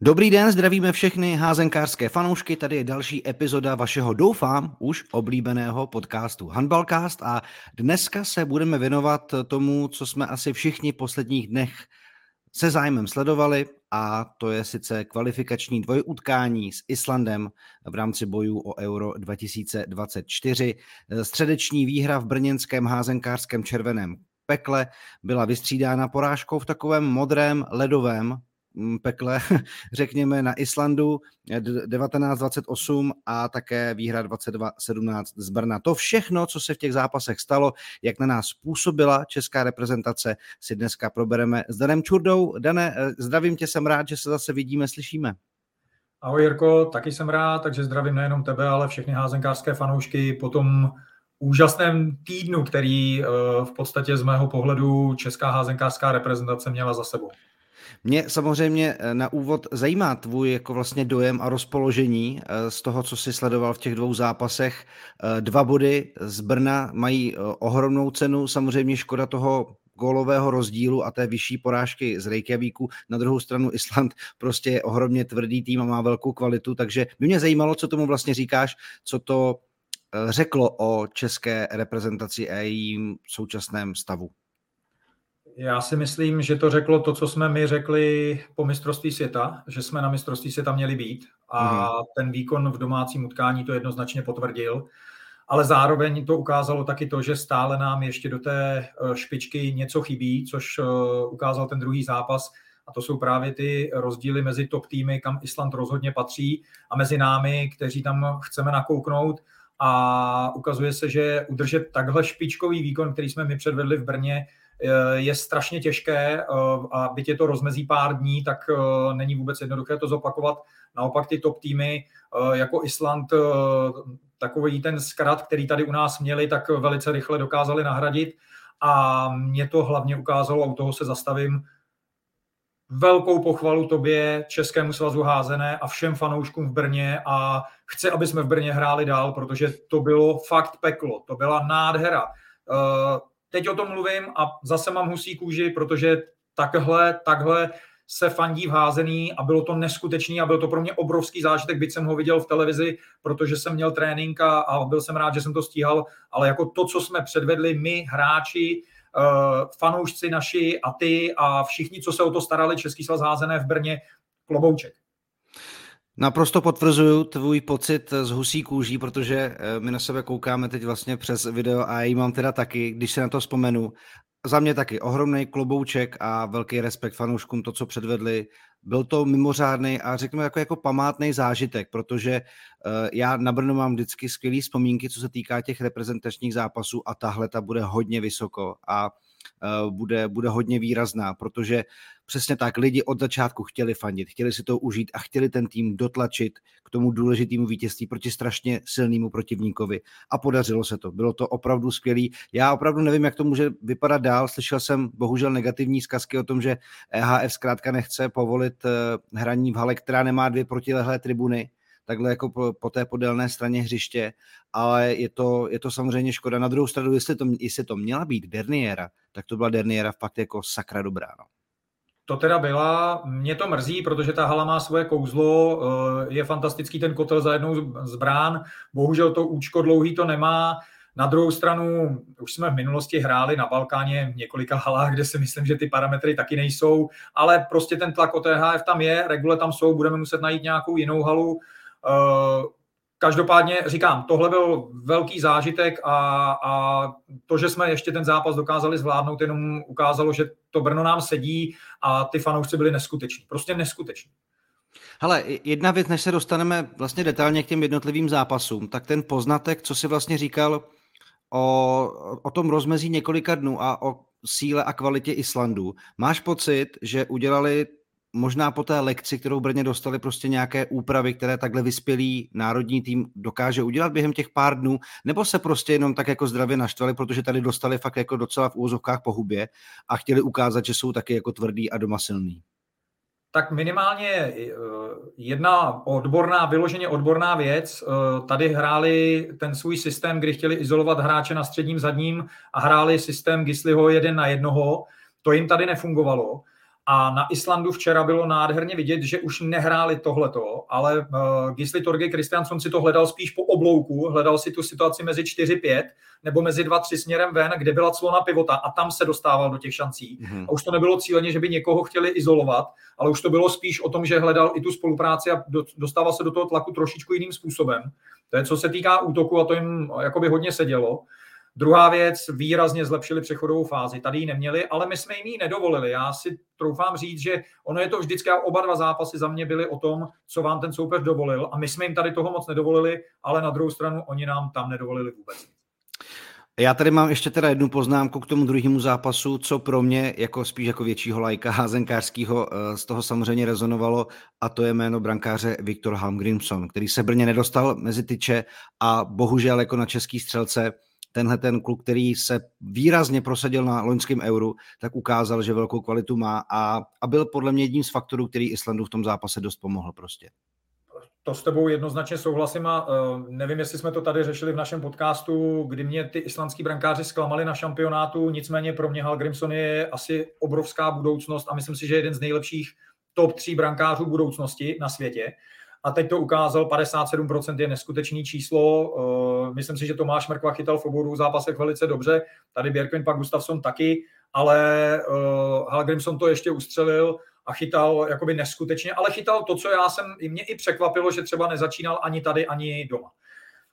Dobrý den, zdravíme všechny házenkářské fanoušky. Tady je další epizoda vašeho, doufám, už oblíbeného podcastu Handballcast a dneska se budeme věnovat tomu, co jsme asi všichni posledních dnech se zájmem sledovali a to je sice kvalifikační dvojutkání s Islandem v rámci bojů o Euro 2024. Středeční výhra v brněnském házenkářském červeném pekle byla vystřídána porážkou v takovém modrém ledovém pekle, řekněme, na Islandu 1928 a také výhra 22-17 z Brna. To všechno, co se v těch zápasech stalo, jak na nás působila česká reprezentace, si dneska probereme s Danem Čurdou. Dane, eh, zdravím tě, jsem rád, že se zase vidíme, slyšíme. Ahoj Jirko, taky jsem rád, takže zdravím nejenom tebe, ale všechny házenkářské fanoušky po tom úžasném týdnu, který eh, v podstatě z mého pohledu česká házenkářská reprezentace měla za sebou. Mě samozřejmě eh, na úvod zajímá tvůj jako vlastně dojem a rozpoložení eh, z toho, co jsi sledoval v těch dvou zápasech. Eh, dva body z Brna mají ohromnou cenu, samozřejmě škoda toho gólového rozdílu a té vyšší porážky z Reykjavíku. Na druhou stranu Island prostě je ohromně tvrdý tým a má velkou kvalitu, takže by mě zajímalo, co tomu vlastně říkáš, co to řeklo o české reprezentaci a jejím současném stavu. Já si myslím, že to řeklo to, co jsme my řekli po mistrovství světa, že jsme na mistrovství světa měli být a mm. ten výkon v domácím utkání to jednoznačně potvrdil. Ale zároveň to ukázalo taky to, že stále nám ještě do té eh, špičky něco chybí, což eh, ukázal ten druhý zápas. A to jsou právě ty rozdíly mezi top týmy, kam Island rozhodně patří, a mezi námi, kteří tam chceme nakouknout. A ukazuje se, že udržet takhle špičkový výkon, který jsme my předvedli v Brně, je strašně těžké eh, a byť je to rozmezí pár dní, tak eh, není vůbec jednoduché to zopakovat. Naopak ty top týmy jako Island takový ten zkrat, který tady u nás měli, tak velice rychle dokázali nahradit. A mě to hlavně ukázalo, a u toho se zastavím, velkou pochvalu tobě, Českému svazu házené a všem fanouškům v Brně. A chci, aby jsme v Brně hráli dál, protože to bylo fakt peklo, to byla nádhera teď o tom mluvím a zase mám husí kůži, protože takhle, takhle se fandí v házený a bylo to neskutečný a byl to pro mě obrovský zážitek, byť jsem ho viděl v televizi, protože jsem měl trénink a, a byl jsem rád, že jsem to stíhal, ale jako to, co jsme předvedli my, hráči, uh, fanoušci naši a ty a všichni, co se o to starali, Český svaz házené v Brně, klobouček. Naprosto potvrzuju tvůj pocit z husí kůží, protože eh, my na sebe koukáme teď vlastně přes video a já ji mám teda taky, když se na to vzpomenu. Za mě taky ohromný klobouček a velký respekt fanouškům to, co předvedli. Byl to mimořádný a řekněme jako, jako památný zážitek, protože uh, já na Brno mám vždycky skvělé vzpomínky, co se týká těch reprezentačních zápasů a tahle ta bude hodně vysoko a bude, bude hodně výrazná, protože přesně tak, lidi od začátku chtěli fandit, chtěli si to užít a chtěli ten tým dotlačit k tomu důležitému vítězství proti strašně silnému protivníkovi. A podařilo se to. Bylo to opravdu skvělý. Já opravdu nevím, jak to může vypadat dál. Slyšel jsem bohužel negativní zkazky o tom, že EHF zkrátka nechce povolit eh, hraní v hale, která nemá dvě protilehlé tribuny takhle jako po, po té podélné straně hřiště, ale je to, je to samozřejmě škoda. Na druhou stranu, jestli to, jestli to měla být Derniera, tak to byla Derniera fakt jako sakra dobrá. No. To teda byla, mě to mrzí, protože ta hala má svoje kouzlo, eh, je fantastický ten kotel za jednou z brán, bohužel to účko dlouhý to nemá, na druhou stranu, už jsme v minulosti hráli na Balkáně v několika halách, kde si myslím, že ty parametry taky nejsou, ale prostě ten tlak o THF tam je, regule tam jsou, budeme muset najít nějakou jinou halu. Eh, Každopádně říkám, tohle byl velký zážitek a, a to, že jsme ještě ten zápas dokázali zvládnout, jenom ukázalo, že to Brno nám sedí a ty fanoušci byli neskuteční. Prostě neskuteční. Hele, jedna věc, než se dostaneme vlastně detailně k těm jednotlivým zápasům, tak ten poznatek, co si vlastně říkal o, o tom rozmezí několika dnů a o síle a kvalitě Islandu. Máš pocit, že udělali možná po té lekci, kterou Brně dostali, prostě nějaké úpravy, které takhle vyspělý národní tým dokáže udělat během těch pár dnů, nebo se prostě jenom tak jako zdravě naštvali, protože tady dostali fakt jako docela v úzovkách po hubě a chtěli ukázat, že jsou taky jako tvrdý a doma silný. Tak minimálně eh, jedna odborná, vyloženě odborná věc. Eh, tady hráli ten svůj systém, kdy chtěli izolovat hráče na středním zadním a hráli systém Gisliho jeden na jednoho. To jim tady nefungovalo A na Islandu včera bylo nádherně vidět, že už nehráli tohleto, ale uh, Gisli Torge Kristiansson si to hledal spíš po oblouku, hledal si tu situaci mezi 4-5 nebo mezi 2-3 směrem ven, kde byla clona pivota a tam se dostával do těch šancí. Mm-hmm. A už to nebylo cíleně, že by někoho chtěli izolovat, ale už to bylo spíš o tom, že hledal i tu spolupráci a dostával se do toho tlaku trošičku jiným způsobem. To je, co se týká útoku a to jim jakoby hodně sedělo. Druhá věc, výrazně zlepšili přechodovou fázi. Tady ji neměli, ale my jsme jim ji nedovolili. Já si troufám říct, že ono je to vždycky, oba dva zápasy za mě byly o tom, co vám ten soupeř dovolil. A my jsme jim tady toho moc nedovolili, ale na druhou stranu oni nám tam nedovolili vůbec. Já tady mám ještě teda jednu poznámku k tomu druhému zápasu, co pro mě jako spíš jako většího lajka házenkářského eh, z toho samozřejmě rezonovalo a to je jméno brankáře Viktor Halmgrimson, který se Brně nedostal mezi tyče a bohužel jako na český střelce tenhle ten kluk, který se výrazně prosadil na loňském euru, tak ukázal, že velkou kvalitu má a, a byl podle mě jedním z faktorů, který Islandu v tom zápase dost pomohl prostě. To s tebou jednoznačně souhlasím a uh, nevím, jestli jsme to tady řešili v našem podcastu, kdy mě ty islandský brankáři zklamali na šampionátu, nicméně pro mě Hal Grimson je asi obrovská budoucnost a myslím si, že je jeden z nejlepších top 3 brankářů budoucnosti na světě a teď to ukázal, 57% je neskutečný číslo. Eh, myslím si, že Tomáš Mrkva chytal v obou zápasech velice dobře, tady Bjerkvin, pak Gustafsson taky, ale uh, Halgrimson to ještě ustřelil a chytal jakoby neskutečně, ale chytal to, co já jsem, mě i překvapilo, že třeba nezačínal ani tady, ani doma.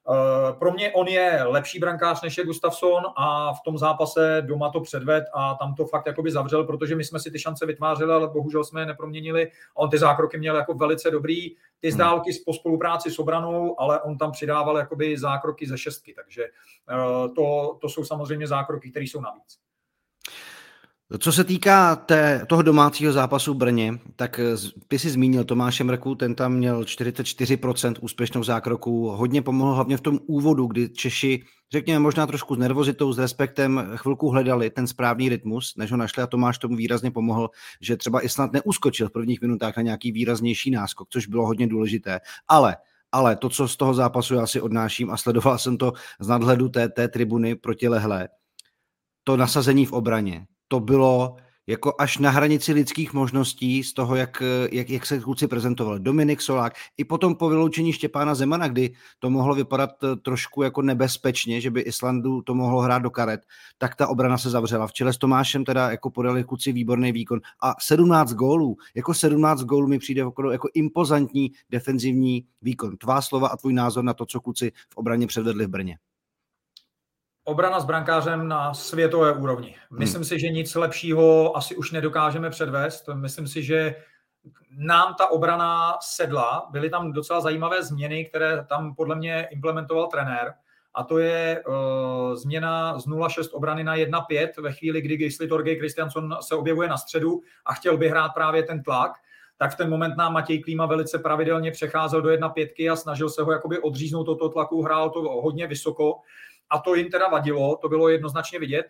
Eh, pro mě on je lepší brankář než je Gustafsson a v tom zápase doma to předved a tam to fakt jakoby zavřel, protože my jsme si ty šance vytvářeli, ale bohužel jsme je neproměnili. On ty zákroky měl jako velice dobrý, ty zdálky po spolupráci s obranou, ale on tam přidával jakoby zákroky ze šestky, takže eh, to, to jsou samozřejmě zákroky, které jsou navíc. Co se týká té, toho domácího zápasu v Brně, tak ty jsi zmínil Tomáše Mrku, ten tam měl 44% úspěšnou zákroku, hodně pomohl hlavně v tom úvodu, kdy Češi, řekněme možná trošku s nervozitou, s respektem, chvilku hledali ten správný rytmus, než ho našli a Tomáš tomu výrazně pomohl, že třeba i snad neuskočil v prvních minutách na nějaký výraznější náskok, což bylo hodně důležité. Ale ale to, co z toho zápasu já si odnáším a sledoval jsem to z nadhledu té, té tribuny protilehlé, to nasazení v obraně, to bylo jako až na hranici lidských možností z toho, jak, jak, jak se kluci prezentovali. Dominik Solák, i potom po vyloučení Štěpána Zemana, kdy to mohlo vypadat eh, trošku jako nebezpečně, že by Islandu to mohlo hrát do karet, tak ta obrana se zavřela. V čele s Tomášem teda jako podali kluci výborný výkon a 17 gólů, jako 17 gólů mi přijde jako, jako impozantní defenzivní výkon. Tvá slova a tvůj názor na to, co kluci v obraně předvedli v Brně obrana s brankářem na světové úrovni. Hmm. Myslím hmm. si, že nic lepšího asi už nedokážeme předvést. Myslím si, že nám ta obrana sedla. Byly tam docela zajímavé změny, které tam podle mě implementoval trenér. A to je uh, změna z 0,6 obrany na 1,5 ve chvíli, kdy Gisli Torgej Kristiansson se objevuje na středu a chtěl by hrát právě ten tlak tak v ten moment nám Matěj Klíma velice pravidelně přecházel do 1,5 a snažil se ho jakoby odříznout toto tlaku, hrál to hodně vysoko a to jim teda vadilo, to bylo jednoznačně vidět.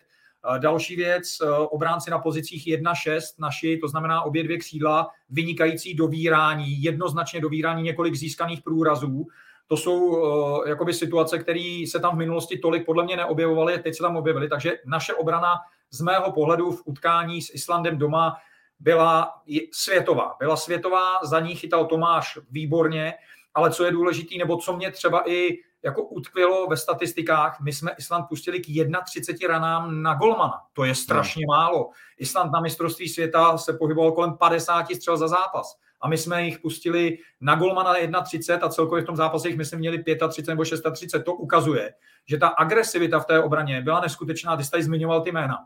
Další věc, e, obránci na pozicích 1-6 naši, to znamená obě dvě křídla, vynikající dovírání, jednoznačně dovírání několik získaných průrazů. To jsou uh, jakoby situace, které se tam v minulosti tolik podle mě neobjevovaly, teď se tam objevily, takže naše obrana z mého pohledu v utkání s Islandem doma byla světová. Byla světová, za ní chytal Tomáš výborně, ale co je důležité, nebo co mě třeba i jako utkvělo ve statistikách, my jsme Island pustili k 31 ranám na golmana. To je strašně no. málo. Island na mistrovství světa se pohyboval kolem 50 střel za zápas. A my jsme jich pustili na golmana 31 a celkově v tom zápase jich myslím měli 35 nebo 36. To ukazuje, že ta agresivita v té obraně byla neskutečná. Ty jsi tady zmiňoval ty jména.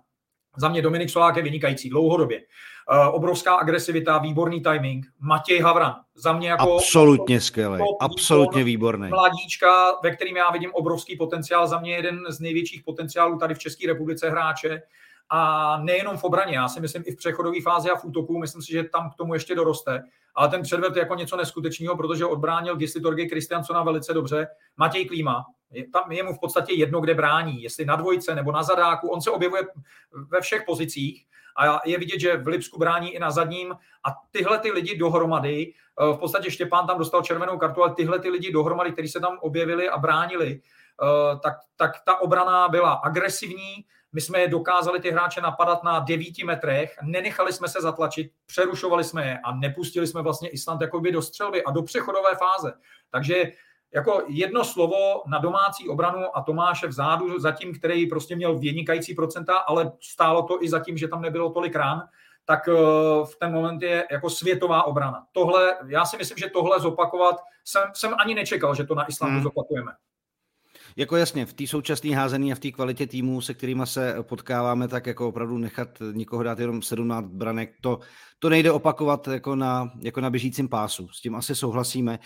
Za mě Dominik Solák je vynikající dlouhodobě. Uh, obrovská agresivita, výborný timing. Matěj Havran, za mě jako... Absolutně skvělý, absolutně výborný. Mladíčka, ve kterým já vidím obrovský potenciál, za mě jeden z největších potenciálů tady v České republice hráče. A nejenom v obraně, já si myslím i v přechodové fázi a v útoku, myslím si, že tam k tomu ještě doroste. Ale ten předved je jako něco neskutečného, protože odbránil Gisli Torge Kristiansona velice dobře. Matěj Klíma, je, tam je mu v podstatě jedno, kde brání, jestli na dvojce nebo na zadáku, on se objevuje ve všech pozicích a je vidět, že v Lipsku brání i na zadním. A tyhle ty lidi dohromady, eh, v podstatě Štěpán tam dostal červenou kartu, ale tyhle ty lidi dohromady, kteří se tam objevili a bránili, eh, tak, tak ta obrana byla agresivní, My jsme je dokázali ty hráče napadat na 9 metrech, nenechali jsme se zatlačit, přerušovali jsme je a nepustili jsme vlastně Island jakoby do střelby a do přechodové fáze. Takže jako jedno slovo na domácí obranu a Tomáše vzadu zatím, který prostě měl vynikající procenta, ale stálo to i zatím, že tam nebylo tolik rán, tak eh, v ten moment je jako světová obrana. Tohle, já si myslím, že tohle zopakovat, jsem, jsem ani nečekal, že to na Islandu hmm. zopakujeme. Jako jasně, v té současné házené a v té kvalitě týmů, se kterými se potkáváme, tak jako opravdu nechat nikoho dát jenom 17 branek, to, to nejde opakovat jako na, jako na běžícím pásu. S tím asi souhlasíme.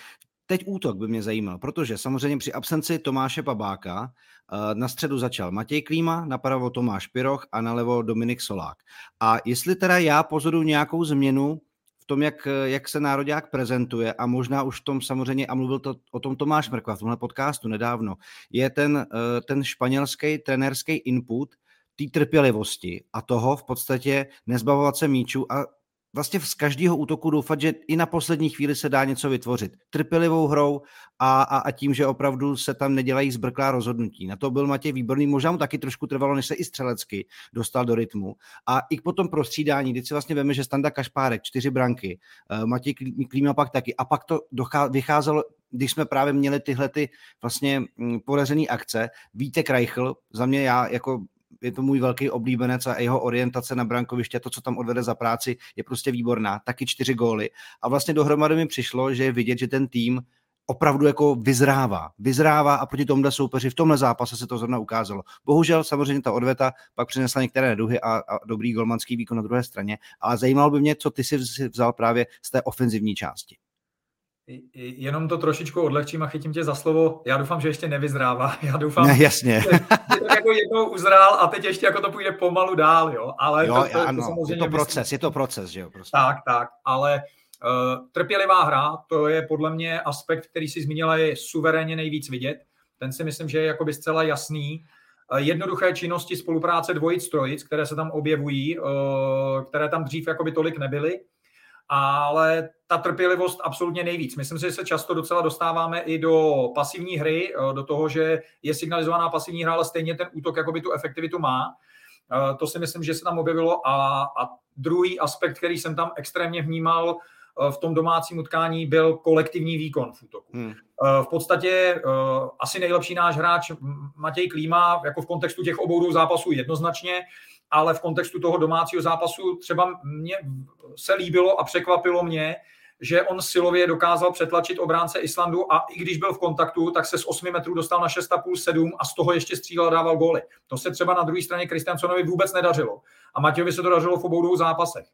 Teď útok by mě zajímal, protože samozřejmě při absenci Tomáše Pabáka eh, na středu začal Matěj Klíma, napravo Tomáš Piroch a nalevo Dominik Solák. A jestli teda já pozoru nějakou změnu v tom, jak, jak se Národák prezentuje a možná už v tom samozřejmě, a mluvil to o tom Tomáš Mrkva v tomhle podcastu nedávno, je ten, eh, ten španělský trenerský input té trpělivosti a toho v podstatě nezbavovat se míčů a vlastně z každého útoku doufat, že i na poslední chvíli se dá něco vytvořit. Trpělivou hrou a, a, a tím, že opravdu se tam nedělají zbrklá rozhodnutí. Na to byl Matěj výborný, možná mu taky trošku trvalo, než se i střelecky dostal do rytmu. A i po tom prostřídání, když si vlastně veme, že Standa Kašpárek, čtyři branky, eh, Matěj Klíma pak taky, a pak to vycházelo když jsme právě měli tyhle ty vlastně mm, podařené akce, Vítek Reichl, za mě já jako je to můj velký oblíbenec a jeho orientace na brankoviště, to, co tam odvede za práci, je prostě výborná. Taky čtyři góly. A vlastně dohromady mi přišlo, že je vidět, že ten tým opravdu jako vyzrává. Vyzrává a proti tomhle soupeři v tomhle zápase se to zrovna ukázalo. Bohužel samozřejmě ta odveta pak přinesla některé neduhy a, a dobrý golmanský výkon na druhé straně, ale zajímalo by mě, co ty si vzal právě z té ofenzivní části. Jenom to trošičku odlehčím a chytím tě za slovo. Já doufám, že ještě nevyzrává. Já doufám, ne, jasně. že, to jako jednou uzrál a teď ještě jako to půjde pomalu dál, jo. Ale jo, to, to, ano, to samozřejmě je to proces, myslím. je to proces, že jo. Prostě. Tak, tak, ale uh, trpělivá hra, to je podle mě aspekt, který si zmínila, je suverénně nejvíc vidět. Ten si myslím, že je jakoby zcela jasný. Uh, jednoduché činnosti spolupráce dvojic, trojic, které se tam objevují, uh, které tam dřív jakoby tolik nebyly ale ta trpělivost absolutně nejvíc. Myslím si, že se často docela dostáváme i do pasivní hry, eh, do toho, že je signalizovaná pasivní hra, ale stejně ten útok jakoby tu efektivitu má. Eh, to si myslím, že se tam objevilo a, a druhý aspekt, který jsem tam extrémně vnímal eh, v tom domácím utkání, byl kolektivní výkon v útoku. Hmm. V podstatě asi nejlepší náš hráč Matěj Klíma, jako v kontextu těch obou zápasů jednoznačně, ale v kontextu toho domácího zápasu třeba mě se líbilo a překvapilo mě, že on silově dokázal přetlačit obránce Islandu a i když byl v kontaktu, tak se z 8 metrů dostal na 6,5-7 a z toho ještě střílel a dával góly. To se třeba na druhé straně Kristiansonovi vůbec nedařilo. A Matějovi se to dařilo v obou dvou zápasech.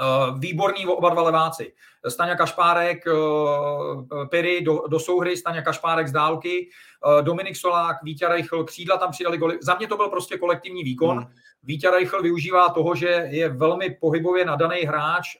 Eh, výborní oba dva leváci. Staňa Kašpárek, eh, Piry do, do souhry, Staňa Kašpárek z dálky, eh, Dominik Solák, Vítě Reichl, křídla tam přidali goly. Za mě to byl prostě kolektivní výkon. Hmm. Vítě Reichl využívá toho, že je velmi pohybově nadaný hráč,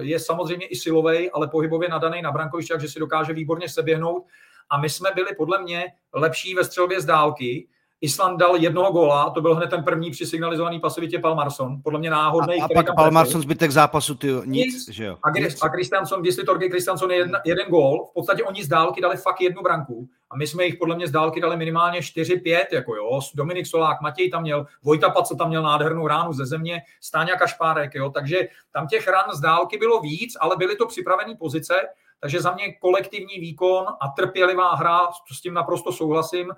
je samozřejmě i silový, ale pohybově nadaný na brankovišti, takže si dokáže výborně seběhnout. A my jsme byli podle mě lepší ve střelbě z dálky, Island dal jednoho góla, to byl hned ten první při signalizovaný pasivitě Palmarson, podle mě náhodný. A, a pak Palmarson zbytek zápasu, ty nic, nic, že jo? A, nic. a Kristianson, jestli Torge Kristianson je jedna, jeden gól, v podstatě oni z dálky dali fakt jednu branku. A my jsme jich podle mě z dálky dali minimálně 4-5, jako jo, Dominik Solák, Matěj tam měl, Vojta Paco tam měl nádhernou ránu ze země, Stáňa Kašpárek, jo, takže tam těch ran z dálky bylo víc, ale byly to připravené pozice, takže za mě kolektivní výkon a trpělivá hra, s tím naprosto souhlasím,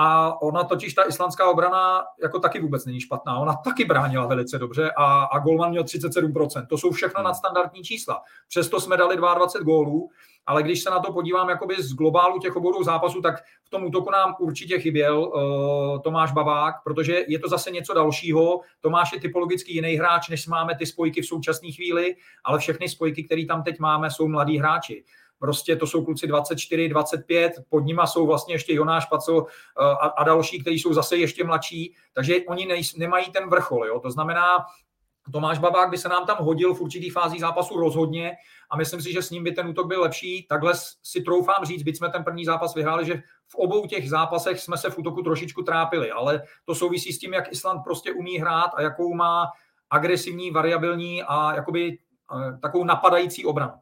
a ona totiž, ta islandská obrana, jako taky vůbec není špatná. Ona taky bránila velice dobře a, a Golman měl 37%. To jsou všechno nadstandardní čísla. Přesto jsme dali 22 gólů, ale když se na to podívám jakoby z globálu těch obou zápasů, tak v tom útoku nám určitě chyběl uh, Tomáš Babák, protože je to zase něco dalšího. Tomáš je typologicky jiný hráč, než máme ty spojky v současné chvíli, ale všechny spojky, které tam teď máme, jsou mladí hráči. Prostě to jsou kluci 24, 25, pod nima jsou vlastně ještě Jonáš Paco eh, a, a další, kteří jsou zase ještě mladší, takže oni nej, nemají ten vrchol. Jo? To znamená, Tomáš Babák by se nám tam hodil v určitý fázi zápasu rozhodně a myslím si, že s ním by ten útok byl lepší. Takhle si troufám říct, byť jsme ten první zápas vyhráli, že v obou těch zápasech jsme se v útoku trošičku trápili, ale to souvisí s tím, jak Island prostě umí hrát a jakou má agresivní, variabilní a jakoby eh, takovou napadající obranu.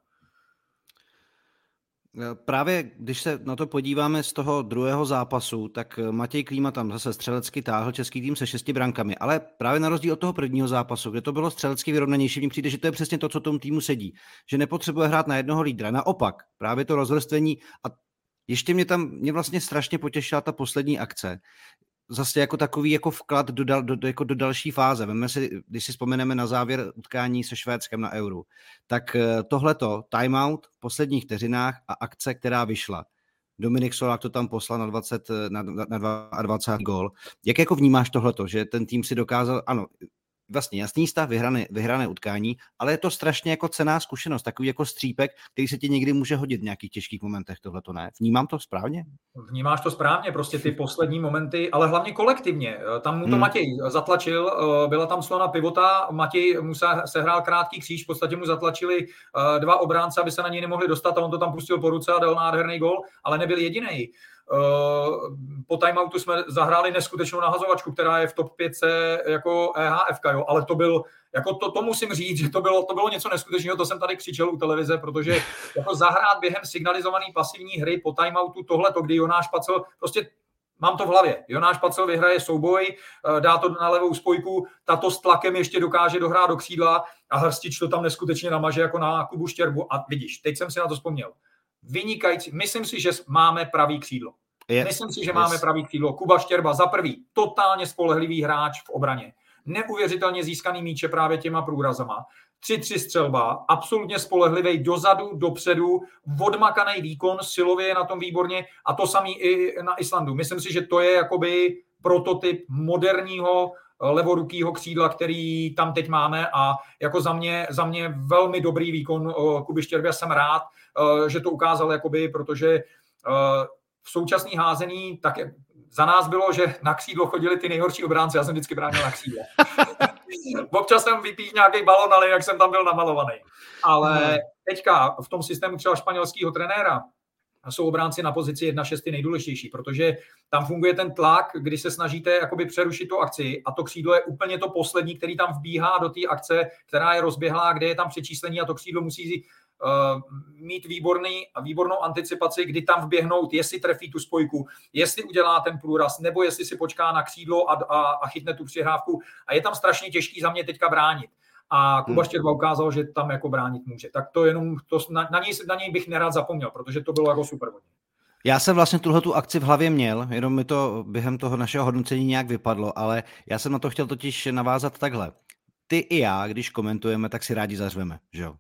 Právě když se na to podíváme z toho druhého zápasu, tak Matěj Klíma tam zase střelecky táhl český tým se šesti brankami, ale právě na rozdíl od toho prvního zápasu, kde to bylo střelecky vyrovnanější, mi přijde, že to je přesně to, co tomu týmu sedí, že nepotřebuje hrát na jednoho lídra. Naopak, právě to rozvrstvení a ještě mě tam, mě vlastně strašně potěšila ta poslední akce, zase jako takový jako vklad do, dal, do, jako do další fáze. Veme si, když si vzpomeneme na závěr utkání se Švédskem na Euru, tak eh, tohleto, timeout v posledních vteřinách a akce, která vyšla. Dominik Solák to tam poslal na, 20, eh, na, na 22 gol. Jak jako vnímáš tohleto, že ten tým si dokázal, ano, vlastně jasný stav, vyhrané, vyhrané utkání, ale je to strašně jako cená zkušenost, takový jako střípek, který se ti někdy může hodit v nějakých těžkých momentech, tohle to ne. Vnímám to správně? Vnímáš to správně, prostě ty poslední momenty, ale hlavně kolektivně. Tam mu to hmm. Matěj zatlačil, eh, byla tam slona pivota, Matěj mu se sehrál krátký kříž, v podstatě mu zatlačili eh, dva obránce, aby se na něj nemohli dostat a on to tam pustil po ruce a dal nádherný gol, ale nebyl jediný. Eh, po timeoutu jsme zahráli neskutečnou nahazovačku, která je v top 5 jako EHF, jo, ale to byl, jako to, to musím říct, že to bylo, to bylo něco neskutečného, to jsem tady křičel u televize, protože jako zahrát během signalizované pasivní hry po timeoutu tohle, to, kdy Jonáš Pacel, prostě Mám to v hlavě. Jonáš Pacel vyhraje souboj, eh, dá to na levou spojku, tato s tlakem ještě dokáže dohrát do křídla a Hrstič to tam neskutečně namaže jako na Kubu Štěrbu. A vidíš, teď jsem si na to vzpomněl vynikající. Myslím si, že máme pravý křídlo. Yes. Myslím si, že yes. máme pravý křídlo. Kuba Štěrba za prvý, totálně spolehlivý hráč v obraně. Neuvěřitelně získaný míče právě těma průrazama. 3-3 střelba, absolutně spolehlivý dozadu, dopředu, odmakaný výkon, silově je na tom výborně a to samý i na Islandu. Myslím si, že to je jakoby prototyp moderního levorukýho křídla, který tam teď máme a jako za mě, za mě velmi dobrý výkon Kuby Štěrbě jsem rád, že to ukázal, jakoby, protože v současný házení tak za nás bylo, že na křídlo chodili ty nejhorší obránci, já jsem vždycky bránil na křídlo. Občas jsem vypích nějaký balon, ale jak jsem tam byl namalovaný. Ale hmm. teďka v tom systému třeba španělského trenéra, jsou obránci na pozici 1-6 nejdůležitější, protože tam funguje ten tlak, kdy se snažíte jakoby přerušit tu akci a to křídlo je úplně to poslední, který tam vbíhá do té akce, která je rozběhlá, kde je tam přečíslení a to křídlo musí mít výborný, výbornou anticipaci, kdy tam vběhnout, jestli trefí tu spojku, jestli udělá ten průraz, nebo jestli si počká na křídlo a, a, a chytne tu přihrávku. A je tam strašně těžký za mě teďka bránit a Kuba hmm. Štěrba ukázal, že tam jako bránit může. Tak to jenom, to, na, na, něj, na něj bych nerad zapomněl, protože to bylo jako super hodně. Já jsem vlastně tuhle tu akci v hlavě měl, jenom mi to během toho našeho hodnocení nějak vypadlo, ale já jsem na to chtěl totiž navázat takhle. Ty i já, když komentujeme, tak si rádi zařveme, že jo?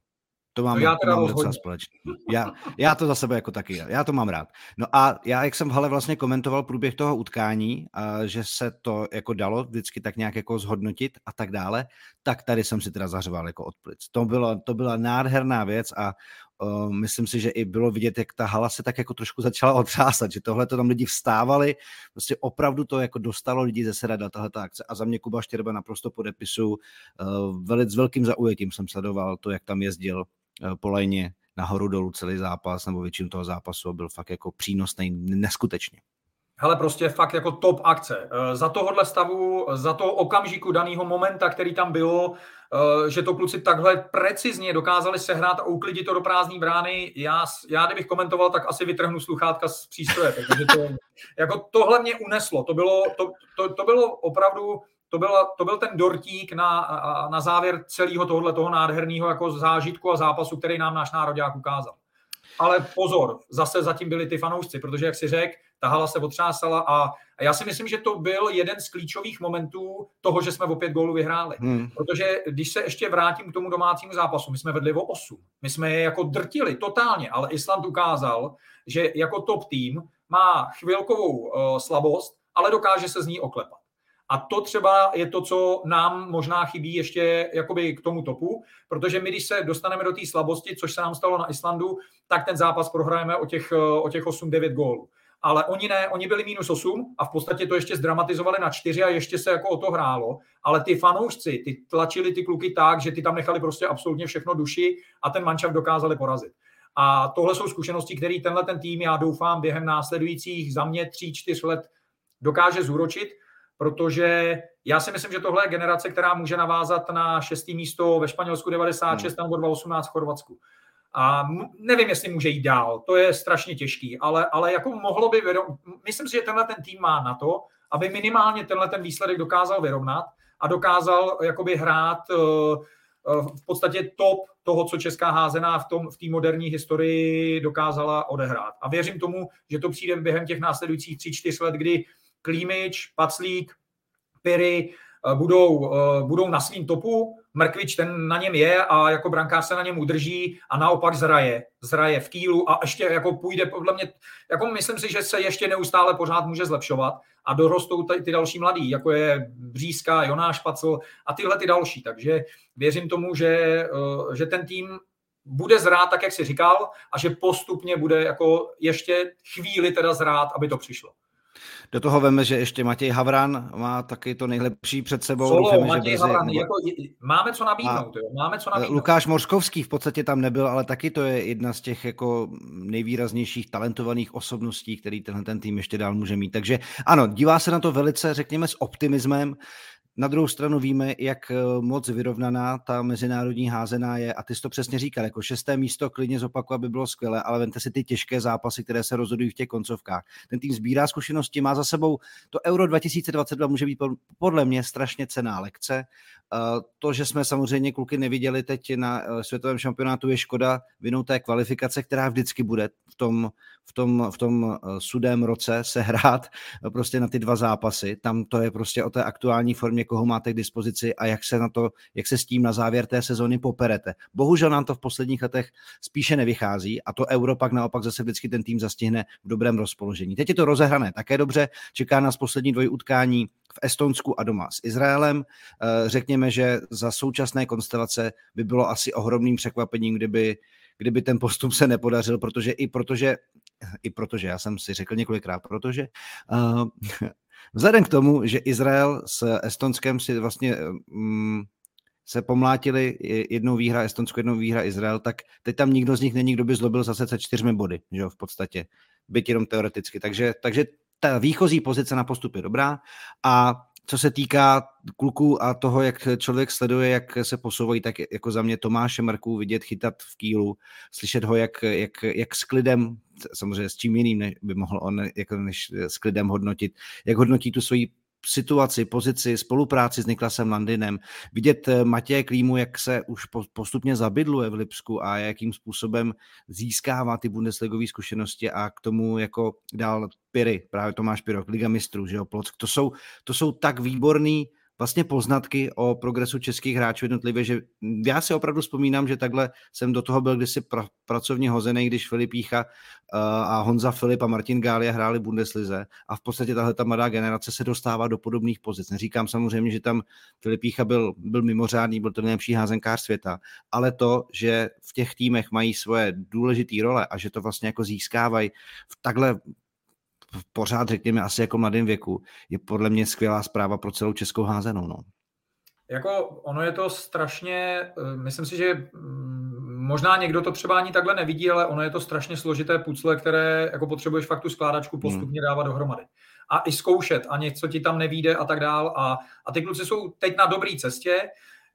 To mám, no já to mám docela společný. Já, já to za sebe jako taky, já to mám rád. No a já, jak jsem v hale vlastně komentoval průběh toho utkání, a že se to jako dalo vždycky tak nějak jako zhodnotit a tak dále, tak tady jsem si teda zařval jako odplic. To, bylo, to byla nádherná věc a uh, myslím si, že i bylo vidět, jak ta hala se tak jako trošku začala otřásat, že tohle to tam lidi vstávali, prostě opravdu to jako dostalo lidi ze seda do tohleto akce a za mě Kuba Štěrba naprosto podepisu, uh, velice s velkým zaujetím jsem sledoval to, jak tam jezdil po lajně nahoru dolů celý zápas nebo většinu toho zápasu byl fakt jako přínosný neskutečně. Hele, prostě fakt jako top akce. Eh, za tohohle stavu, za toho okamžiku daného momenta, který tam bylo, eh, že to kluci takhle precizně dokázali sehrát a uklidit to do prázdné brány. Já, já kdybych komentoval, tak asi vytrhnu sluchátka z přístroje, protože to, jako tohle mě uneslo. To bylo, to, to, to bylo opravdu to byl, to byl ten dortík na, na závěr celého tohohle toho nádherného jako zážitku a zápasu, který nám náš národák ukázal. Ale pozor, zase zatím byli ty fanoušci, protože, jak si řekl, ta hala se otřásala a, a já si myslím, že to byl jeden z klíčových momentů toho, že jsme o pět gólů vyhráli. Hmm. Protože když se ještě vrátím k tomu domácímu zápasu, my jsme vedli o 8. My jsme je jako drtili totálně, ale Island ukázal, že jako top tým má chvilkovou uh, slabost, ale dokáže se z ní oklepat. A to třeba je to, co nám možná chybí ještě jakoby k tomu topu, protože my, když se dostaneme do té slabosti, což se nám stalo na Islandu, tak ten zápas prohrajeme o těch, o těch 8-9 gólů. Ale oni ne, oni byli minus 8 a v podstatě to ještě zdramatizovali na 4 a ještě se jako o to hrálo. Ale ty fanoušci, ty tlačili ty kluky tak, že ty tam nechali prostě absolutně všechno duši a ten mančav dokázali porazit. A tohle jsou zkušenosti, které tenhle ten tým, já doufám, během následujících za mě 3-4 let dokáže zúročit protože já si myslím, že tohle je generace, která může navázat na šestý místo ve Španělsku 96 hmm. nebo 2018 v Chorvatsku. a nevím, jestli může jít dál, to je strašně těžký, ale, ale jako mohlo by, myslím si, že tenhle ten tým má na to, aby minimálně tenhle ten výsledek dokázal vyrovnat a dokázal jakoby hrát uh, v podstatě top toho, co česká házená v tom v té moderní historii dokázala odehrát. A věřím tomu, že to přijde během těch následujících 3-4 let, kdy Klímič, Paclík, Piry eh, budou, eh, budou na svým topu, Mrkvič ten na něm je a jako brankář se na něm udrží a naopak zraje, zraje v kýlu a ještě jako půjde podle mě, jako myslím si, že se ještě neustále pořád může zlepšovat a dorostou ty, ty další mladí, jako je Břízka, Jonáš Pacl a tyhle ty další, takže věřím tomu, že, eh, že ten tým bude zrát tak, jak si říkal, a že postupně bude jako ještě chvíli teda zrát, aby to přišlo. Do toho veme, že ještě Matěj Havran má taky to nejlepší před sebou. Solo, Doufáme, Matěj že brzy, Havran, jako, máme co nabídnout, jo, máme co nabídnout. Lukáš Morskovský v podstatě tam nebyl, ale taky to je jedna z těch jako nejvýraznějších talentovaných osobností, který tenhle ten tým ještě dál může mít. Takže ano, dívá se na to velice, řekněme, s optimismem. Na druhou stranu víme, jak eh, moc vyrovnaná ta mezinárodní házená je a ty jsi to přesně říkal, jako šesté místo klidně zopaku, aby bylo skvělé, ale vemte si ty těžké zápasy, které se rozhodují v těch koncovkách. Ten tým sbírá zkušenosti, má za sebou to Euro 2022 může být podle mě strašně cená lekce. Eh, to, že jsme samozřejmě kluky neviděli teď na eh, světovém šampionátu, je škoda vinou té kvalifikace, která vždycky bude v tom, v tom, v tom sudém roce se hrát prostě na ty dva zápasy. Tam to je prostě o té aktuální formě koho máte k dispozici a jak se, na to, jak se s tím na závěr té sezóny poperete. Bohužel nám to v posledních letech spíše nevychází a to euro pak naopak zase vždycky ten tým zastihne v dobrém rozpoložení. Teď je to rozehrané také dobře, čeká nás poslední dvoj utkání v Estonsku a doma s Izraelem. Eh, řekněme, že za současné konstelace by bylo asi ohromným překvapením, kdyby kdyby ten postup se nepodařil, protože i protože, i protože, já jsem si řekl několikrát, protože uh, Vzhledem k tomu, že Izrael s Estonskem si vlastně mm, se pomlátili jednou výhra Estonsko, jednou výhra Izrael, tak teď tam nikdo z nich není, kdo by zlobil zase se čtyřmi body, že jo, v podstatě, byť jenom teoreticky. Takže, takže ta výchozí pozice na postup je dobrá a co se týká kluků a toho, jak člověk sleduje, jak se posouvají, tak jako za mě Tomáše Marků vidět chytat v kýlu, slyšet ho, jak, jak, jak s klidem, samozřejmě s čím jiným by mohl on jako než s klidem hodnotit, jak hodnotí tu svoji situaci, pozici, spolupráci s Niklasem Landinem, vidět eh, Matěje Klímu, jak se už postupně zabydluje v Lipsku a jakým způsobem získává ty bundesligové zkušenosti a k tomu jako dál Piry, právě Tomáš Pirok, Liga mistrů, že jo, to jsou, to jsou tak výborný vlastně poznatky o progresu českých hráčů jednotlivě, že já si opravdu vzpomínám, že takhle jsem do toho byl kdysi pra, pracovně hozený, když Filip Jícha uh, a Honza Filip a Martin Gália hráli Bundeslize a v podstatě tahle ta mladá generace se dostává do podobných pozic. Neříkám samozřejmě, že tam Filip Jícha byl, byl mimořádný, byl to nejlepší házenkář světa, ale to, že v těch týmech mají svoje důležité role a že to vlastně jako získávají v takhle pořád, řekněme, asi jako mladém věku, je podle mě skvělá zpráva pro celou českou házenou. No. Jako ono je to strašně, eh, myslím si, že mm, možná někdo to třeba ani takhle nevidí, ale ono je to strašně složité pucle, které jako potřebuješ fakt tu skládačku hmm. postupně dávat dohromady. A i zkoušet a něco ti tam nevíde a tak dál. A, a ty kluci jsou teď na dobré cestě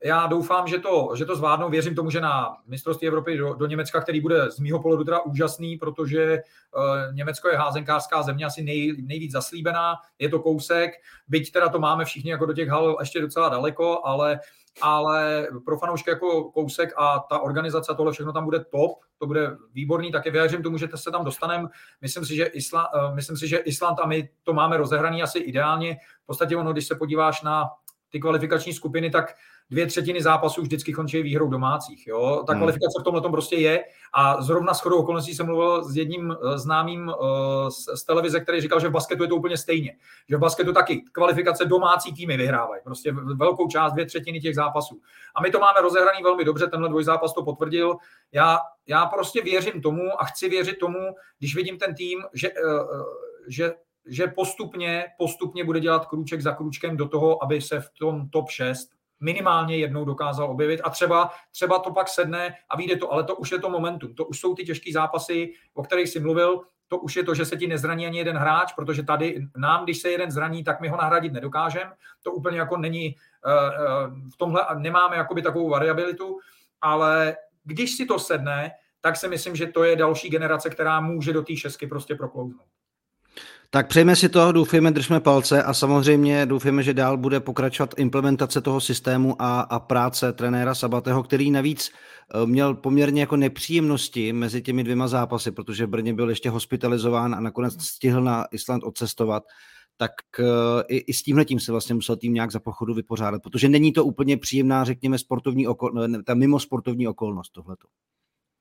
já doufám, že to, že to zvládnou. Věřím tomu, že na mistrovství Evropy do, do Německa, který bude z mýho pohledu teda úžasný, protože uh, Německo je házenkářská země asi nej, nejvíc zaslíbená, je to kousek, byť teda to máme všichni jako do těch hal ještě docela daleko, ale ale pro fanoušky jako kousek a ta organizace, tohle všechno tam bude top, to bude výborný, také věřím tomu, že se tam dostaneme. Myslím si, že Island, uh, myslím si, že Island a my to máme rozehraný asi ideálně. V podstatě ono, když se podíváš na ty kvalifikační skupiny, tak dvě třetiny zápasů vždycky končí výhrou domácích. Jo? Ta hmm. kvalifikace v tomhle tom prostě je. A zrovna s chodou okolností jsem mluvil s jedním eh, známým uh, z, z televize, který říkal, že v basketu je to úplně stejně. Že v basketu taky kvalifikace domácí týmy vyhrávají. Prostě velkou část, dvě třetiny těch zápasů. A my to máme rozehraný velmi dobře, tenhle dvojzápas to potvrdil. Já, já prostě věřím tomu a chci věřit tomu, když vidím ten tým, že, uh, že že postupně, postupně bude dělat krůček za krůčkem do toho, aby se v tom top 6 minimálně jednou dokázal objevit a třeba, třeba to pak sedne a vyjde to, ale to už je to momentum, to už jsou ty těžké zápasy, o kterých jsi mluvil, to už je to, že se ti nezraní ani jeden hráč, protože tady nám, když se jeden zraní, tak my ho nahradit nedokážeme. To úplně jako není, eh, eh, v tomhle nemáme jakoby takovou variabilitu, ale když si to sedne, tak si myslím, že to je další generace, která může do té šestky prostě proklouznout. Tak přejme si to, doufejme, držme palce a samozřejmě doufejme, že dál bude pokračovat implementace toho systému a, a práce trenéra Sabatého, který navíc eh, měl poměrně jako nepříjemnosti mezi těmi dvěma zápasy, protože v Brně byl ještě hospitalizován a nakonec stihl na Island odcestovat tak uh, i, i s tímhle tím se vlastně musel tým nějak za pochodu vypořádat, protože není to úplně příjemná, řekněme, sportovní okol, ta mimo sportovní okolnost tohleto.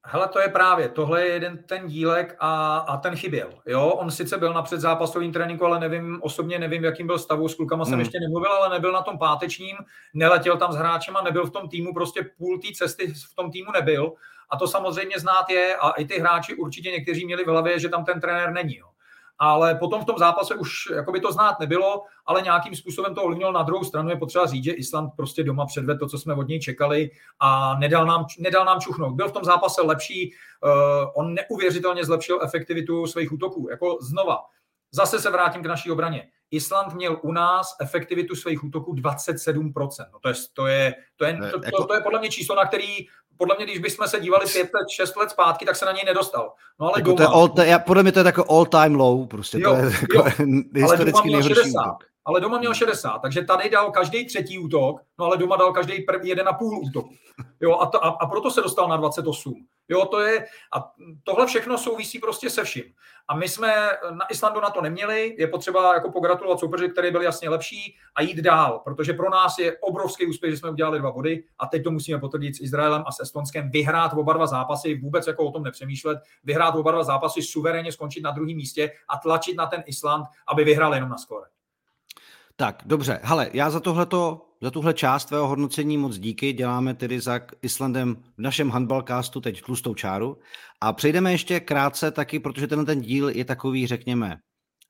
Hele, to je právě, tohle je jeden ten dílek a, a ten chyběl. Jo, on sice byl na předzápasovém tréninku, ale nevím, osobně nevím, jakým byl stavu, s klukama jsem hmm. ještě nemluvil, ale nebyl na tom pátečním, neletěl tam s hráčema, nebyl v tom týmu, prostě půl té cesty v tom týmu nebyl. A to samozřejmě znát je a i ty hráči určitě někteří měli v hlavě, že tam ten trenér není. Jo ale potom v tom zápase už by to znát nebylo, ale nějakým způsobem to ovlivnilo. Na druhou stranu je potřeba říct, že Island prostě doma předvedl to, co jsme od něj čekali a nedal nám, nedal nám čuchnout. Byl v tom zápase lepší, uh, on neuvěřitelně zlepšil efektivitu svých útoků. Jako znova, zase se vrátím k naší obraně. Island měl u nás efektivitu svých útoků 27%. No to, je, to, je, to, je, to, to, to je podle mě číslo, na který podle mě, když bychom se dívali 5 let, 6 let zpátky, tak se na něj nedostal. No ale jako to je all, já, podle mě to je jako all time low, prostě jo, to je jako historicky nejhorší 60. Útok ale doma měl 60, takže tady dal každý třetí útok, no ale doma dal každý jeden a půl útok. Jo, a, to, a, a, proto se dostal na 28. Jo, to je, a tohle všechno souvisí prostě se vším. A my jsme na Islandu na to neměli, je potřeba jako pogratulovat soupeři, který byl jasně lepší a jít dál, protože pro nás je obrovský úspěch, že jsme udělali dva body a teď to musíme potvrdit s Izraelem a s Estonskem, vyhrát oba dva zápasy, vůbec jako o tom nepřemýšlet, vyhrát oba dva zápasy, suverénně skončit na druhém místě a tlačit na ten Island, aby vyhrál jenom na skore. Tak, dobře. Hele, já za tohleto, za tuhle část tvého hodnocení moc díky. Děláme tedy za Islandem v našem handballcastu teď tlustou čáru. A přejdeme ještě krátce taky, protože ten ten díl je takový, řekněme,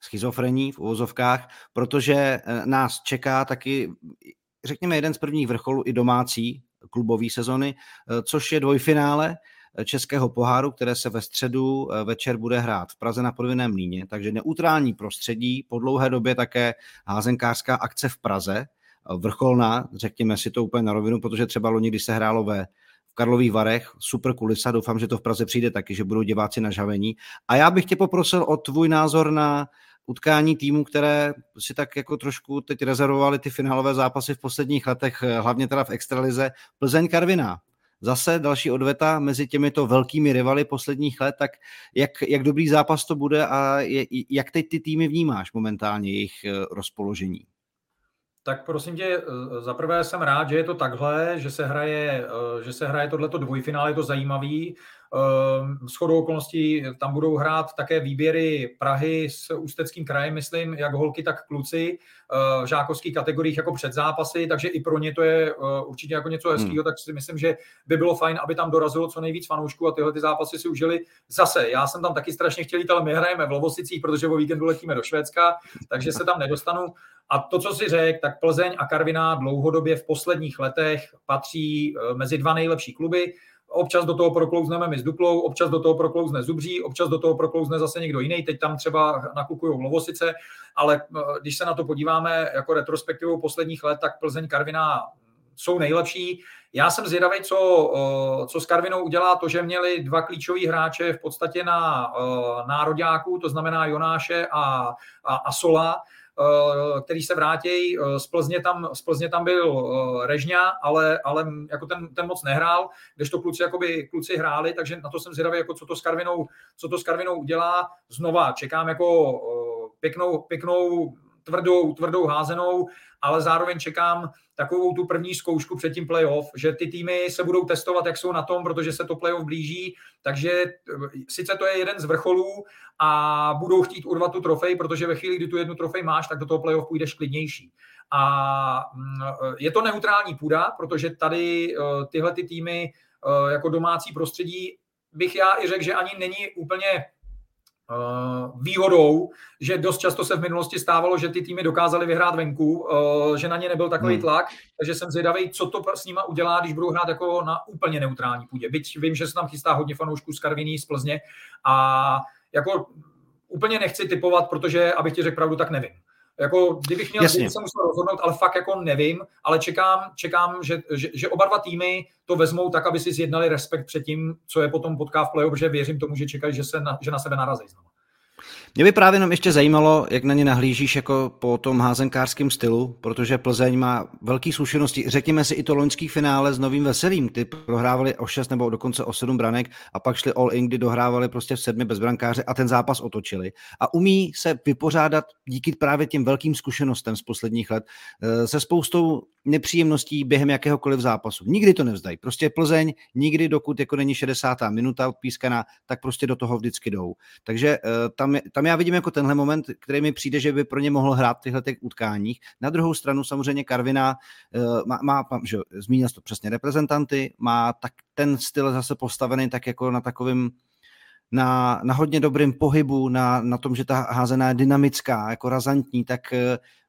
schizofrení v uvozovkách, protože eh, nás čeká taky, řekněme, jeden z prvních vrcholů i domácí klubové sezony, eh, což je dvojfinále Českého poháru, které se ve středu eh, večer bude hrát v Praze na podvinném líně, takže neutrální prostředí, po dlouhé době také házenkářská akce v Praze, eh, vrcholná, řekněme si to úplně na rovinu, protože třeba loni, když se hrálo ve v Karlových Varech, super kulisa, doufám, že to v Praze přijde taky, že budou diváci na žavení. A já bych tě poprosil o tvůj názor na utkání týmu, které si tak jako trošku teď rezervovali ty finálové zápasy v posledních letech, eh, hlavně teda v extralize, Plzeň Karviná zase další odveta mezi těmito velkými rivaly posledních let, tak jak, jak dobrý zápas to bude a je, jak teď ty týmy vnímáš momentálně, jejich eh, rozpoložení? Tak prosím tě, eh, za prvé jsem rád, že je to takhle, že se hraje, eh, že se hraje tohleto dvojfinále, je to zajímavý. Ehm, s chodou okolností tam budou hrát také výběry Prahy s Ústeckým krajem, myslím, jak holky, tak kluci eh, v žákovských kategoriích jako před zápasy, takže i pro ně to je eh, určitě jako něco hezkého, hmm. tak si myslím, že by bylo fajn, aby tam dorazilo co nejvíc fanoušků a tyhle ty zápasy si užili. Zase, já jsem tam taky strašně chtěl jít, ale my hrajeme v Lovosicích, protože o víkendu letíme do Švédska, takže se tam nedostanu. A to, co si řekl, tak Plzeň a Karviná dlouhodobě v posledních letech patří eh, mezi dva nejlepší kluby občas do toho proklouzneme my s Duklou, občas do toho proklouzne Zubří, občas do toho proklouzne zase někdo jiný, teď tam třeba nakukují Lovosice, ale eh, když se na to podíváme jako retrospektivou posledních let, tak Plzeň Karviná jsou nejlepší. Já jsem zvědavý, co, eh, co s Karvinou udělá to, že měli dva klíčoví hráče v podstatě na uh, nároďáku, to znamená Jonáše a, a, a Sola, Eh, který se vrátí. Eh, z Plzně tam, z Plzně tam byl eh, Režňa, ale, ale jako ten, ten moc nehrál, když to kluci, jakoby, kluci hráli, takže na to jsem zvědavý, jako co to s Karvinou, co to s Karvinou udělá. Znova čekám jako pěknou, pěknou tvrdou, tvrdou házenou, ale zároveň čekám takovou tu první zkoušku před tím playoff, že ty týmy se budou testovat, jak jsou na tom, protože se to playoff blíží, takže eh, sice to je jeden z vrcholů a budou chtít urvat tu trofej, protože ve chvíli, kdy tu jednu trofej máš, tak do toho playoff půjdeš klidnější. A mm, eh, je to neutrální půda, protože tady eh, tyhle ty týmy jako domácí prostředí bych já i řekl, že ani není úplně výhodou, že dost často se v minulosti stávalo, že ty týmy dokázaly vyhrát venku, eh, že na ně nebyl takový hmm. tlak, takže jsem zvědavý, co to s nima udělá, když budou hrát jako na úplně neutrální půdě. Byť vím, že se tam chystá hodně fanoušků z Karviní, z Plzně a jako úplně nechci typovat, protože, abych ti řekl pravdu, tak nevím. Jako, kdybych měl, kdybych se musel rozhodnout, ale fakt jako nevím, ale čekám, čekám že, že, že, oba dva týmy to vezmou tak, aby si zjednali respekt před tím, co je potom potká v playoff, protože věřím tomu, že čekají, že, se na, že na sebe narazí znovu. Mě by právě jenom ještě zajímalo, jak na ně nahlížíš jako po tom házenkářském stylu, protože Plzeň má velké zkušenosti. Řekněme si i to loňský finále s Novým Veselým. Ty prohrávali o 6 nebo dokonce o 7 branek a pak šli all in, kdy dohrávali prostě v sedmi bez brankáře a ten zápas otočili. A umí se vypořádat díky právě těm velkým zkušenostem z posledních let eh, se spoustou nepříjemností během jakéhokoliv zápasu. Nikdy to nevzdají. Prostě Plzeň nikdy, dokud jako není 60. minuta odpískaná, tak prostě do toho vždycky jdou. Takže uh, tam, tam já vidím jako tenhle moment, který mi přijde, že by pro ně mohl hrát v těchto těch utkáních. Na druhou stranu samozřejmě Karvina uh, má, má že, zmínil to přesně reprezentanty, má tak ten styl zase postavený tak jako na takovým na, na hodně dobrým pohybu, na, na tom, že ta házená je dynamická, jako razantní, tak uh,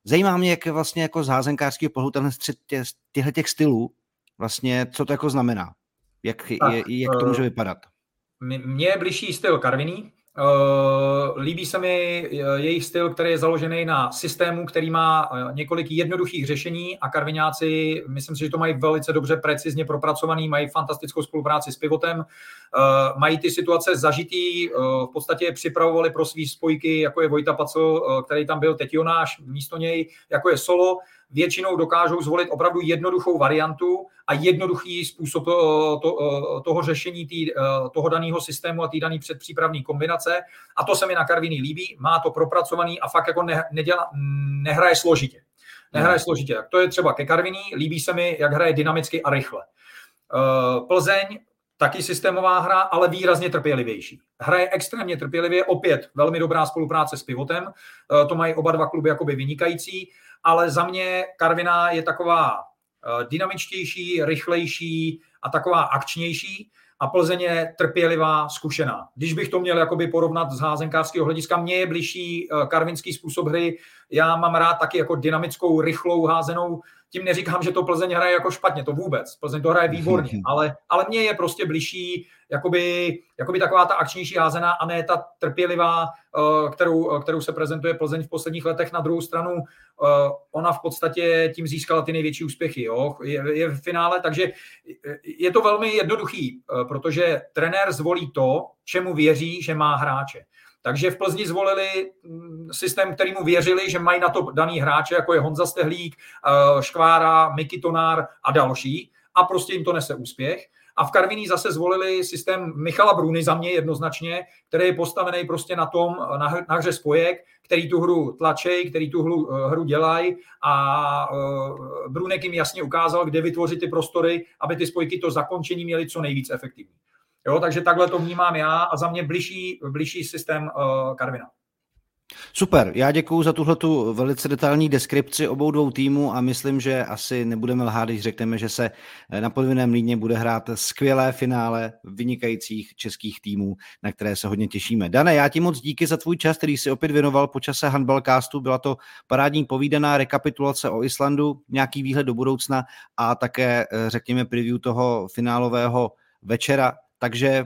Zajímá mě, jak vlastně jako z házenkářského pohledu tenhle střed tě, těchto těch stylů, vlastně, co to jako znamená? Jak, tak, je, jak to může eh, vypadat? Mně je blížší styl Karviný, Uh, líbí se mi eh, jejich styl, který je založený na systému, který má několik jednoduchých řešení a karviňáci, myslím si, že to mají velice dobře precizně propracovaný, mají fantastickou spolupráci s pivotem, uh, mají ty situace zažitý, uh, v podstatě připravovali pro svý spojky, jako je Vojta Pacel, který tam byl, teď Jonáš, místo něj, jako je Solo, většinou dokážou zvolit opravdu jednoduchou variantu a jednoduchý způsob eh, to, eh, toho řešení tý, eh, toho daného systému a té dané předpřípravní kombinace. A to se mi na Karviny líbí. Má to propracovaný a fakt jako ne, neděla, nehraje složitě. Nehraje hmm. složitě. To je třeba ke Karviní. Líbí se mi, jak hraje dynamicky a rychle. Plzeň taky systémová hra, ale výrazně trpělivější. Hraje extrémně trpělivě, opět velmi dobrá spolupráce s pivotem, to mají oba dva kluby jakoby vynikající ale za mě Karviná je taková eh, dynamičtější, rychlejší a taková akčnější a Plzeň je trpělivá, zkušená. Když bych to měl jakoby porovnat z házenkářského hlediska, mně je blížší eh, karvinský způsob hry. Já mám rád taky jako dynamickou, rychlou házenou tím neříkám, že to Plzeň hraje jako špatně, to vůbec. Plzeň to hraje výborně, ale, ale mně je prostě blížší jakoby, jakoby taková ta akčnější házená a ne ta trpělivá, eh, kterou, kterou se prezentuje Plzeň v posledních letech. Na druhou stranu eh, ona v podstatě tím získala ty největší úspěchy. Jo? Je, je v finále, takže je to velmi jednoduchý, eh, protože trenér zvolí to, čemu věří, že má hráče. Takže v Plzni zvolili mm, systém, kterýmu věřili, že mají na to daný hráče, jako je Honza Stehlík, eh, Škvára, Miky Tonár a další a prostě jim to nese úspěch. A v Karviní zase zvolili systém Michala Bruny za mě jednoznačně, který je postavený prostě na tom, na, na hře spojek, který tu hru tlačej, který tu hru, eh, hru dělají a uh, Brunek jim jasně ukázal, kde vytvořit ty prostory, aby ty spojky to zakončení měly co nejvíc efektivní. Jo, takže takhle to vnímám já a za mě blížší, blížší systém uh, Karvina. Super, já děkuji za tuhle velice detailní deskripci obou dvou týmů a myslím, že asi nebudeme lhát, když řekneme, že se na podvinném líně bude hrát skvělé finále vynikajících českých týmů, na které se hodně těšíme. Dane, já ti moc díky za tvůj čas, který si opět věnoval po čase handballcastu. Byla to parádní povídaná rekapitulace o Islandu, nějaký výhled do budoucna a také, eh, řekněme, preview toho finálového večera takže eh,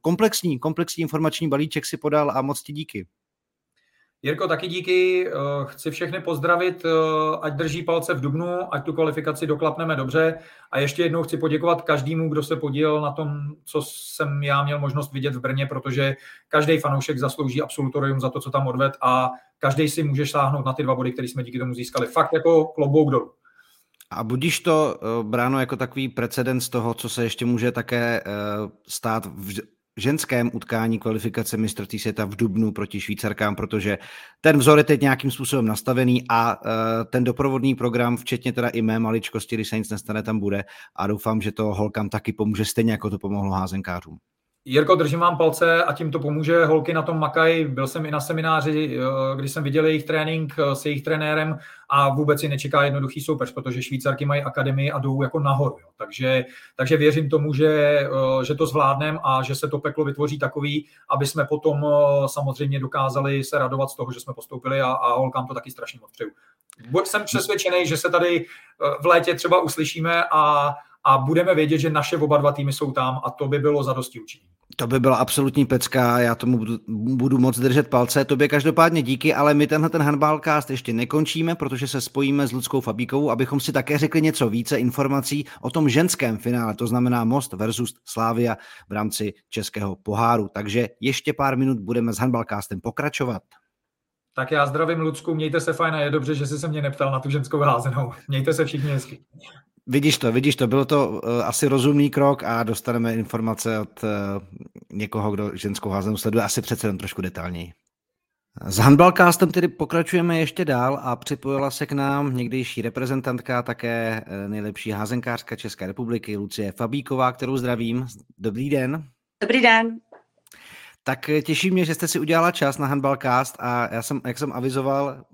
komplexní, komplexní informační balíček si podal a moc ti díky. Jirko, taky díky. Eh, chci všechny pozdravit, eh, ať drží palce v Dubnu, ať tu kvalifikaci doklapneme dobře. A ještě jednou chci poděkovat každému, kdo se podílel na tom, co jsem já měl možnost vidět v Brně, protože každý fanoušek zaslouží absolutorium za to, co tam odved a každý si může šáhnout na ty dva body, které jsme díky tomu získali. Fakt jako klobouk dolů. A budíš to uh, bráno jako takový precedens toho, co se ještě může také uh, stát v ženském utkání kvalifikace mistrovství světa v Dubnu proti Švýcarkám, protože ten vzor je teď nějakým způsobem nastavený a uh, ten doprovodný program, včetně teda i mé maličkosti, když se nic nestane, tam bude a doufám, že to holkám taky pomůže stejně, jako to pomohlo házenkářům. Jirko, držím vám palce a tím to pomůže. Holky na tom makají. Byl jsem i na semináři, eh, kdy jsem viděl jejich trénink eh, s jejich trenérem a vůbec si nečeká jednoduchý soupeř, protože Švýcarky mají akademii a jdou jako nahoru. Jo. Takže, takže věřím tomu, že, eh, že to zvládneme a že se to peklo vytvoří takový, aby jsme potom samozřejmě dokázali se radovat z toho, že jsme postoupili a, a holkám to taky strašně moc přeju. Jsem přesvědčený, že se tady v létě třeba uslyšíme a a budeme vědět, že naše oba dva týmy jsou tam a to by bylo za dosti učinění. To by byla absolutní pecka, já tomu budu, budu moc držet palce. Tobě každopádně díky, ale my tenhle ten handballcast ještě nekončíme, protože se spojíme s Ludskou Fabíkovou, abychom si také řekli něco více informací o tom ženském finále, to znamená Most versus Slávia v rámci Českého poháru. Takže ještě pár minut budeme s handballcastem pokračovat. Tak já zdravím Ludsku, mějte se fajn a je dobře, že jsi se mě neptal na tu ženskou házenou. Mějte se všichni hezky. Vidíš to, vidíš to, bylo to uh, asi rozumný krok a dostaneme informace od uh, někoho, kdo ženskou házenou sleduje asi přece jen trošku detailněji. S handballcastem tedy pokračujeme ještě dál a připojila se k nám někdejší reprezentantka, také eh, nejlepší házenkářka České republiky Lucie Fabíková, kterou zdravím. Dobrý den. Dobrý den. Tak těší mě, že jste si udělala čas na handballcast a já jsem, jak jsem avizoval,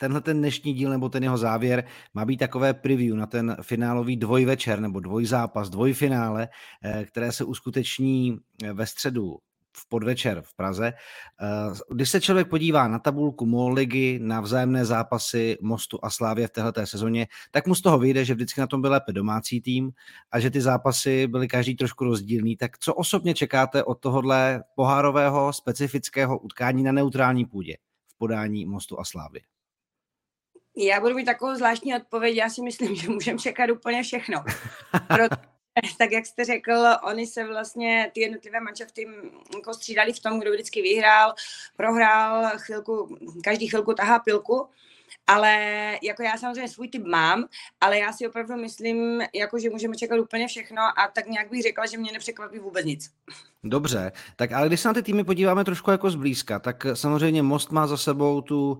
tenhle ten dnešní díl nebo ten jeho závěr má být takové preview na ten finálový dvojvečer nebo dvojzápas, dvojfinále, eh, které se uskuteční eh, ve středu v podvečer v Praze. Eh, když se člověk podívá na tabulku MOL ligy, na vzájemné zápasy Mostu a Slávě v této sezóně, tak mu z toho vyjde, že vždycky na tom byl lépe domácí tým a že ty zápasy byly každý trošku rozdílný. Tak co osobně čekáte od tohohle pohárového specifického utkání na neutrální půdě v podání Mostu a Slávy? Já budu mít takovou zvláštní odpověď. Já si myslím, že můžeme čekat úplně všechno. Proto, tak jak jste řekl, oni se vlastně, ty jednotlivé manšafty jako střídali v tom, kdo vždycky vyhrál, prohrál, chvilku, každý chvilku tahá pilku ale jako já samozřejmě svůj typ mám, ale já si opravdu myslím, jako že můžeme čekat úplně všechno a tak nějak bych řekla, že mě nepřekvapí vůbec nic. Dobře, tak ale když se na ty týmy podíváme trošku jako zblízka, tak samozřejmě Most má za sebou tu uh,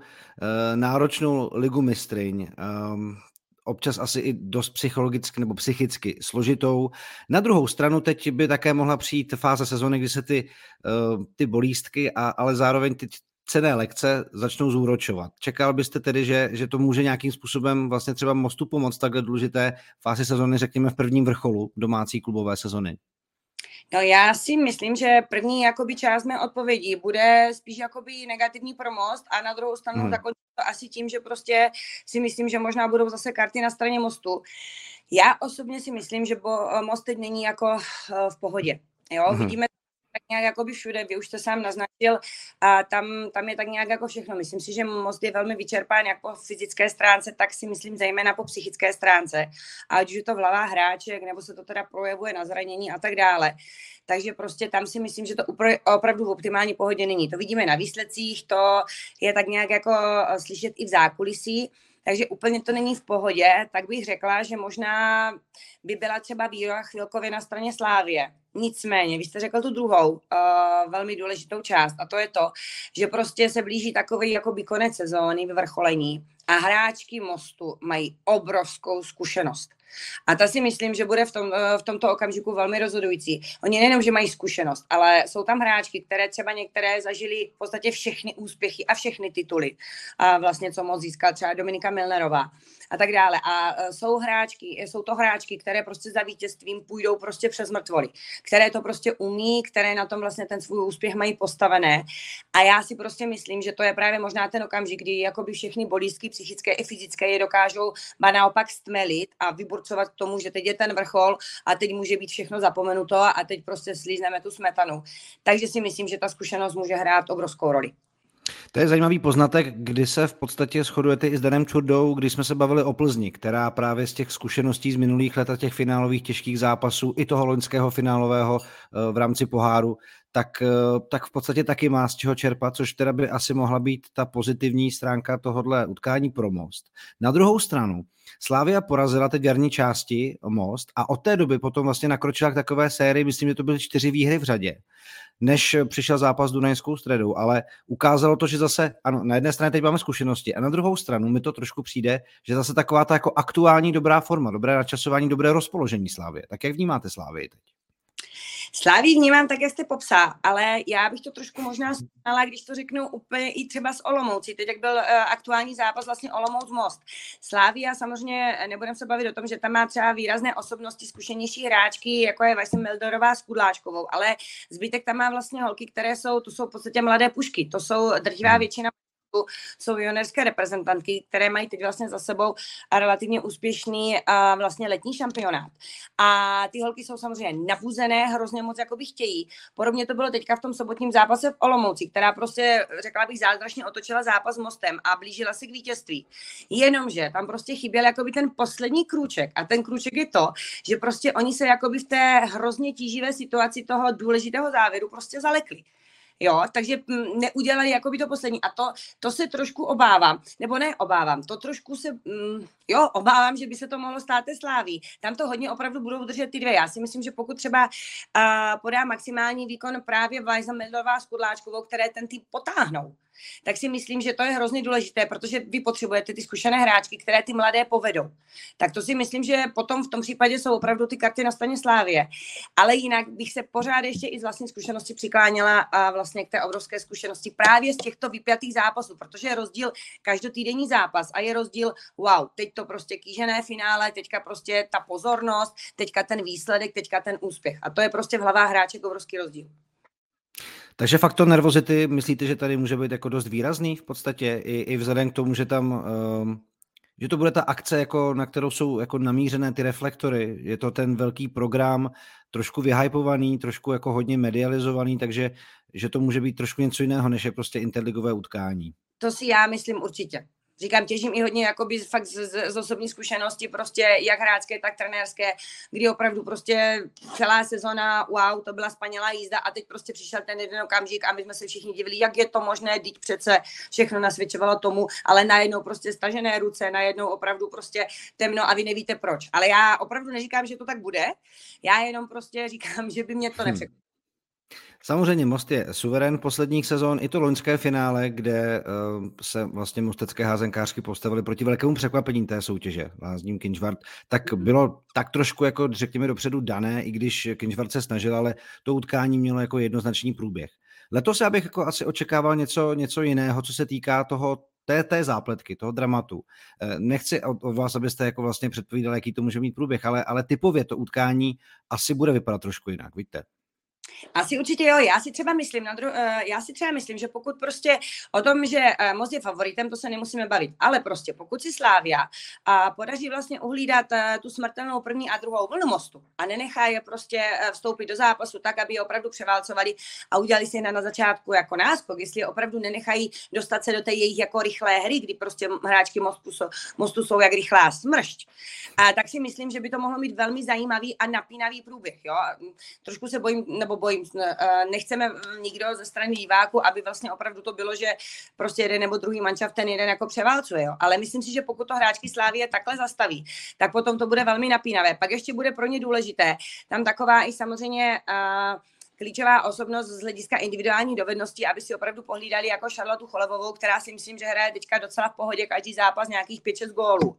náročnou ligu mistryň. Um, občas asi i dost psychologicky nebo psychicky složitou. Na druhou stranu teď by také mohla přijít fáze sezóny, kdy se ty, uh, ty bolístky, a, ale zároveň ty cené lekce začnou zúročovat. Čekal byste tedy, že, že to může nějakým způsobem vlastně třeba Mostu pomoct takhle důležité fázi sezony, řekněme v prvním vrcholu domácí klubové sezony? No já si myslím, že první jakoby část mé odpovědi bude spíš jakoby negativní pro most a na druhou stranu hmm. zakončím to asi tím, že prostě si myslím, že možná budou zase karty na straně mostu. Já osobně si myslím, že bo, most teď není jako eh, v pohodě. Jo, hmm. vidíme tak nějak jako by všude, vy už jste sám naznačil, a tam, tam je tak nějak jako všechno. Myslím si, že most je velmi vyčerpán jak po fyzické stránce, tak si myslím zejména po psychické stránce. A ať už to v hlavách hráček, nebo se to teda projevuje na zranění a tak dále. Takže prostě tam si myslím, že to opravdu v optimální pohodě není. To vidíme na výsledcích, to je tak nějak jako eh, slyšet i v zákulisí takže úplně to není v pohodě, tak bych řekla, že možná by byla třeba výroha chvilkově na straně Slávě. Nicméně, vy jste řekl tu druhou uh, velmi důležitou část a to je to, že prostě se blíží takový jakoby konec sezóny, vyvrcholení a hráčky Mostu mají obrovskou zkušenost. A ta si myslím, že bude v, tom, eh, v tomto okamžiku velmi rozhodující. Oni nejenom, že mají zkušenost, ale jsou tam hráčky, které třeba některé zažili v podstatě všechny úspěchy a všechny tituly. A vlastně, co moc získala třeba Dominika Milnerová a tak dále. A e, jsou hráčky, jsou to hráčky, které prostě za vítězstvím půjdou prostě přes mrtvoly, které to prostě umí, které na tom vlastně ten svůj úspěch mají postavené. A já si prostě myslím, že to je právě možná ten okamžik, kdy jakoby všechny bolístky psychické i fyzické je dokážou naopak stmelit a vyburcovat k tomu, že teď je ten vrchol a teď může být všechno zapomenuto a teď prostě slízneme tu smetanu. Takže si myslím, že ta zkušenost může hrát obrovskou roli. To je zajímavý poznatek, kdy se v podstatě shodujete i s Danem Čurdou, když jsme se bavili o Plzni, která právě z těch zkušeností z minulých let a těch finálových těžkých zápasů i toho loňského finálového eh, v rámci poháru, tak, eh, tak v podstatě taky má z čeho čerpat, což teda by asi mohla být ta pozitivní stránka tohohle utkání pro Most. Na druhou stranu, Slávia porazila teď jarní části Most a od té doby potom vlastně nakročila k takové sérii, myslím, že to byly čtyři výhry v řadě než přišel zápas s Dunajskou středou, ale ukázalo to, že zase, ano, na jedné straně teď máme zkušenosti a na druhou stranu mi to trošku přijde, že zase taková ta jako aktuální dobrá forma, dobré načasování, dobré rozpoložení Slávy. Tak jak vnímáte Slávy teď? Sláví vnímám tak, jak jste popsal, ale já bych to trošku možná znala, když to řeknu úplně i třeba s Olomoucí. Teď, jak byl uh, aktuální zápas vlastně Olomouc Most. a samozřejmě nebudem se bavit o tom, že tam má třeba výrazné osobnosti, zkušenější hráčky, jako je vlastně Mildorová s Kudláčkovou, ale zbytek tam má vlastně holky, které jsou, to jsou v podstatě mladé pušky. To jsou drtivá hmm. většina jsou juniorské reprezentantky, které mají teď vlastně za sebou relativně úspěšný a vlastně letní šampionát. A ty holky jsou samozřejmě nabuzené, hrozně moc jakoby chtějí. Podobně to bylo teďka v tom sobotním zápase v Olomouci, která prostě, řekla bych, zázračně otočila zápas mostem a blížila se k vítězství. Jenomže tam prostě chyběl jakoby ten poslední krůček. A ten krůček je to, že prostě oni se jakoby v té hrozně tíživé situaci toho důležitého závěru prostě zalekli. Jo, takže mm, neudělali jako by to poslední. A to, to se trošku obávám, nebo ne obávám, to trošku se, mm, jo, obávám, že by se to mohlo stát té sláví. Tam to hodně opravdu budou držet ty dvě. Já si myslím, že pokud třeba uh, podá maximální výkon právě Vajza Medlová s Kudláčkovou, které ten tým potáhnou, tak si myslím, že to je hrozně důležité, protože vy potřebujete ty zkušené hráčky, které ty mladé povedou. Tak to si myslím, že potom v tom případě jsou opravdu ty karty na straně Slávě. Ale jinak bych se pořád ještě i z vlastní zkušenosti přikláněla a vlastně k té obrovské zkušenosti právě z těchto vypjatých zápasů, protože je rozdíl každotýdenní zápas a je rozdíl, wow, teď to prostě kýžené finále, teďka prostě ta pozornost, teďka ten výsledek, teďka ten úspěch. A to je prostě v hlavách hráček obrovský rozdíl. Takže faktor nervozity, myslíte, že tady může být jako dost výrazný v podstatě, i, i vzhledem k tomu, že tam, um, že to bude ta akce, jako, na kterou jsou jako namířené ty reflektory, je to ten velký program, trošku vyhypovaný, trošku jako hodně medializovaný, takže že to může být trošku něco jiného, než je prostě interligové utkání. To si já myslím určitě říkám, těžím i hodně jakoby fakt z, z, z osobní zkušenosti, prostě jak hráčské, tak trenérské, kdy opravdu prostě celá sezona, wow, to byla spanělá jízda a teď prostě přišel ten jeden okamžik a my jsme se všichni divili, jak je to možné, teď přece všechno nasvědčovalo tomu, ale najednou prostě stažené ruce, najednou opravdu prostě temno a vy nevíte proč. Ale já opravdu neříkám, že to tak bude, já jenom prostě říkám, že by mě to hm. nepřekvapilo. Samozřejmě Most je suverén posledních sezon, i to loňské finále, kde uh, se vlastně mostecké házenkářky postavili proti velkému překvapení té soutěže, Lázním Kinžvart, tak mhm. bylo tak trošku jako řekněme dopředu dané, i když Kinžvart se snažil, ale to utkání mělo jako jednoznačný průběh. Letos já bych jako asi očekával něco, něco jiného, co se týká toho té, té zápletky, toho dramatu. Eh, nechci od, od vás, abyste jako vlastně předpovídali, jaký to může mít průběh, ale, ale typově to utkání asi bude vypadat trošku jinak, vidíte? Asi určitě jo. Já si třeba myslím, na dru- uh, já si třeba myslím, že pokud prostě o tom, že uh, Most je favoritem, to se nemusíme bavit. Ale prostě pokud si Slávia a podaří vlastně uhlídat uh, tu smrtelnou první a druhou vlnu Mostu a nenechá je prostě vstoupit do zápasu tak, aby je opravdu převálcovali a udělali si na, na začátku jako náskok, jestli je opravdu nenechají dostat se do té jejich jako rychlé hry, kdy prostě hráčky Mostu jsou, Mostu jsou jak rychlá smršť, a tak si myslím, že by to mohlo mít velmi zajímavý a napínavý průběh. Jo? Trošku se bojím, nebo bojím, eh, nechceme nikdo ze strany diváku, aby vlastně opravdu to bylo, že prostě jeden nebo druhý mančav ten jeden jako převálcuje. Jo? Ale myslím si, že pokud to hráčky Slávie takhle zastaví, tak potom to bude velmi napínavé. Pak ještě bude pro ně důležité. Tam taková i samozřejmě uh, klíčová osobnost z hlediska individuální dovednosti, aby si opravdu pohlídali jako Charlotu Cholevovou, která si myslím, že hraje teďka docela v pohodě každý zápas nějakých 5-6 gólů.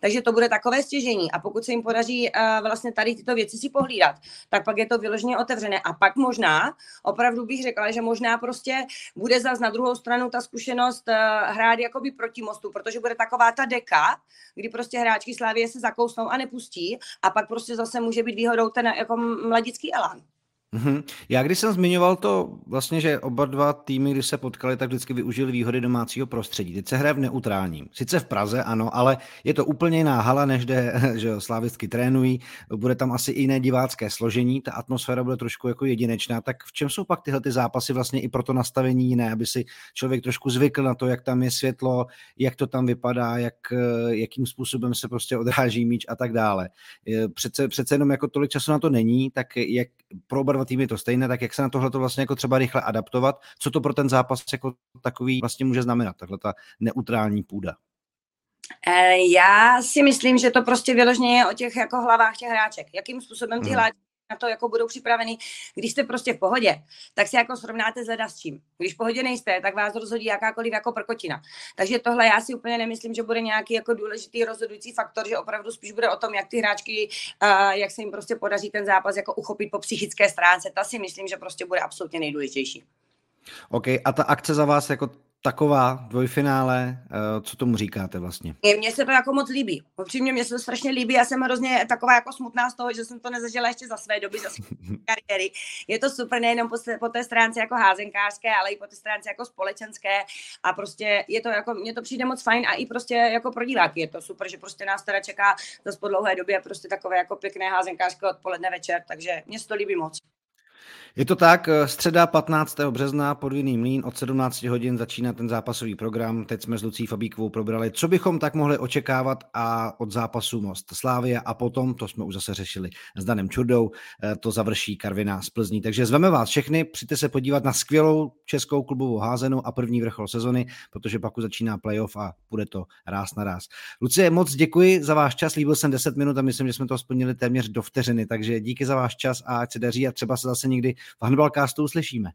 Takže to bude takové stěžení. A pokud se jim podaří uh, vlastně tady tyto věci si pohlídat, tak pak je to vyloženě otevřené. A pak možná, opravdu bych řekla, že možná prostě bude zas na druhou stranu ta zkušenost uh, hrát jakoby proti mostu, protože bude taková ta deka, kdy prostě hráčky Slávie se zakousnou a nepustí a pak prostě zase může být výhodou ten jako mladický elán. Mm-hmm. Já když jsem zmiňoval to vlastně, že oba dva týmy, když se potkali, tak vždycky využili výhody domácího prostředí. Teď se hraje v neutrálním. Sice v Praze, ano, ale je to úplně jiná hala, než kde že slávistky trénují. Bude tam asi jiné divácké složení, ta atmosféra bude trošku jako jedinečná. Tak v čem jsou pak tyhle ty zápasy vlastně i pro to nastavení jiné, aby si člověk trošku zvykl na to, jak tam je světlo, jak to tam vypadá, jak, jakým způsobem se prostě odráží míč a tak dále. Přece, přece jenom jako tolik času na to není, tak jak pro oba týmy to stejné, tak jak se na tohle to vlastně jako třeba rychle adaptovat, co to pro ten zápas jako takový vlastně může znamenat, tahle ta neutrální půda? Eh, já si myslím, že to prostě vyloženě je o těch jako hlavách těch hráček. Jakým způsobem ty hmm na to jako budou připraveni. Když jste prostě v pohodě, tak si jako srovnáte zleda s čím. Když v pohodě nejste, tak vás rozhodí jakákoliv jako prkotina. Takže tohle já si úplně nemyslím, že bude nějaký jako důležitý rozhodující faktor, že opravdu spíš bude o tom, jak ty hráčky, uh, jak se jim prostě podaří ten zápas jako uchopit po psychické stránce. Ta si myslím, že prostě bude absolutně nejdůležitější. OK, a ta akce za vás jako taková dvojfinále, eh, co tomu říkáte vlastně? Mně se to jako moc líbí. Upřímně mě se to strašně líbí. Já jsem hrozně taková jako smutná z toho, že jsem to nezažila ještě za své doby, za své kariéry. Je to super nejenom po, po té stránce jako házenkářské, ale i po té stránce jako společenské. A prostě je to jako, mně to přijde moc fajn a i prostě jako pro diváky je to super, že prostě nás teda čeká zase po dlouhé době prostě takové jako pěkné házenkářské odpoledne večer, takže mě se to líbí moc. Je to tak, eh, středa 15. března, podvinný mlín, od 17 hodin začíná ten zápasový program. Teď jsme s Lucí Fabíkovou probrali, co bychom tak mohli očekávat a od zápasu Most Slávia a potom, to jsme už zase řešili s Danem Čurdou, eh, to završí Karvina z Plzní. Takže zveme vás všechny, přijďte se podívat na skvělou českou klubovou házenu a první vrchol sezony, protože pak už začíná playoff a bude to ráz na ráz. Lucie, moc děkuji za váš čas, líbil jsem 10 minut a myslím, že jsme to splnili téměř do vteřiny, takže díky za váš čas a ať se daří a třeba se zase někdy v Handballcastu uslyšíme.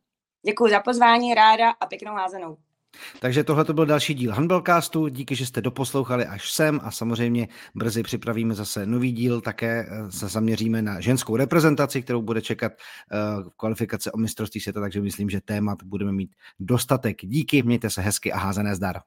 Děkuji za pozvání, ráda a pěknou házenou. Takže tohle to byl další díl Handballcastu. Díky, že jste doposlouchali až sem a samozřejmě brzy připravíme zase nový díl. Také eh, se zaměříme na ženskou reprezentaci, kterou bude čekat uh, kvalifikace o mistrovství světa, takže myslím, že témat budeme mít dostatek. Díky, mějte se hezky a házené zdar.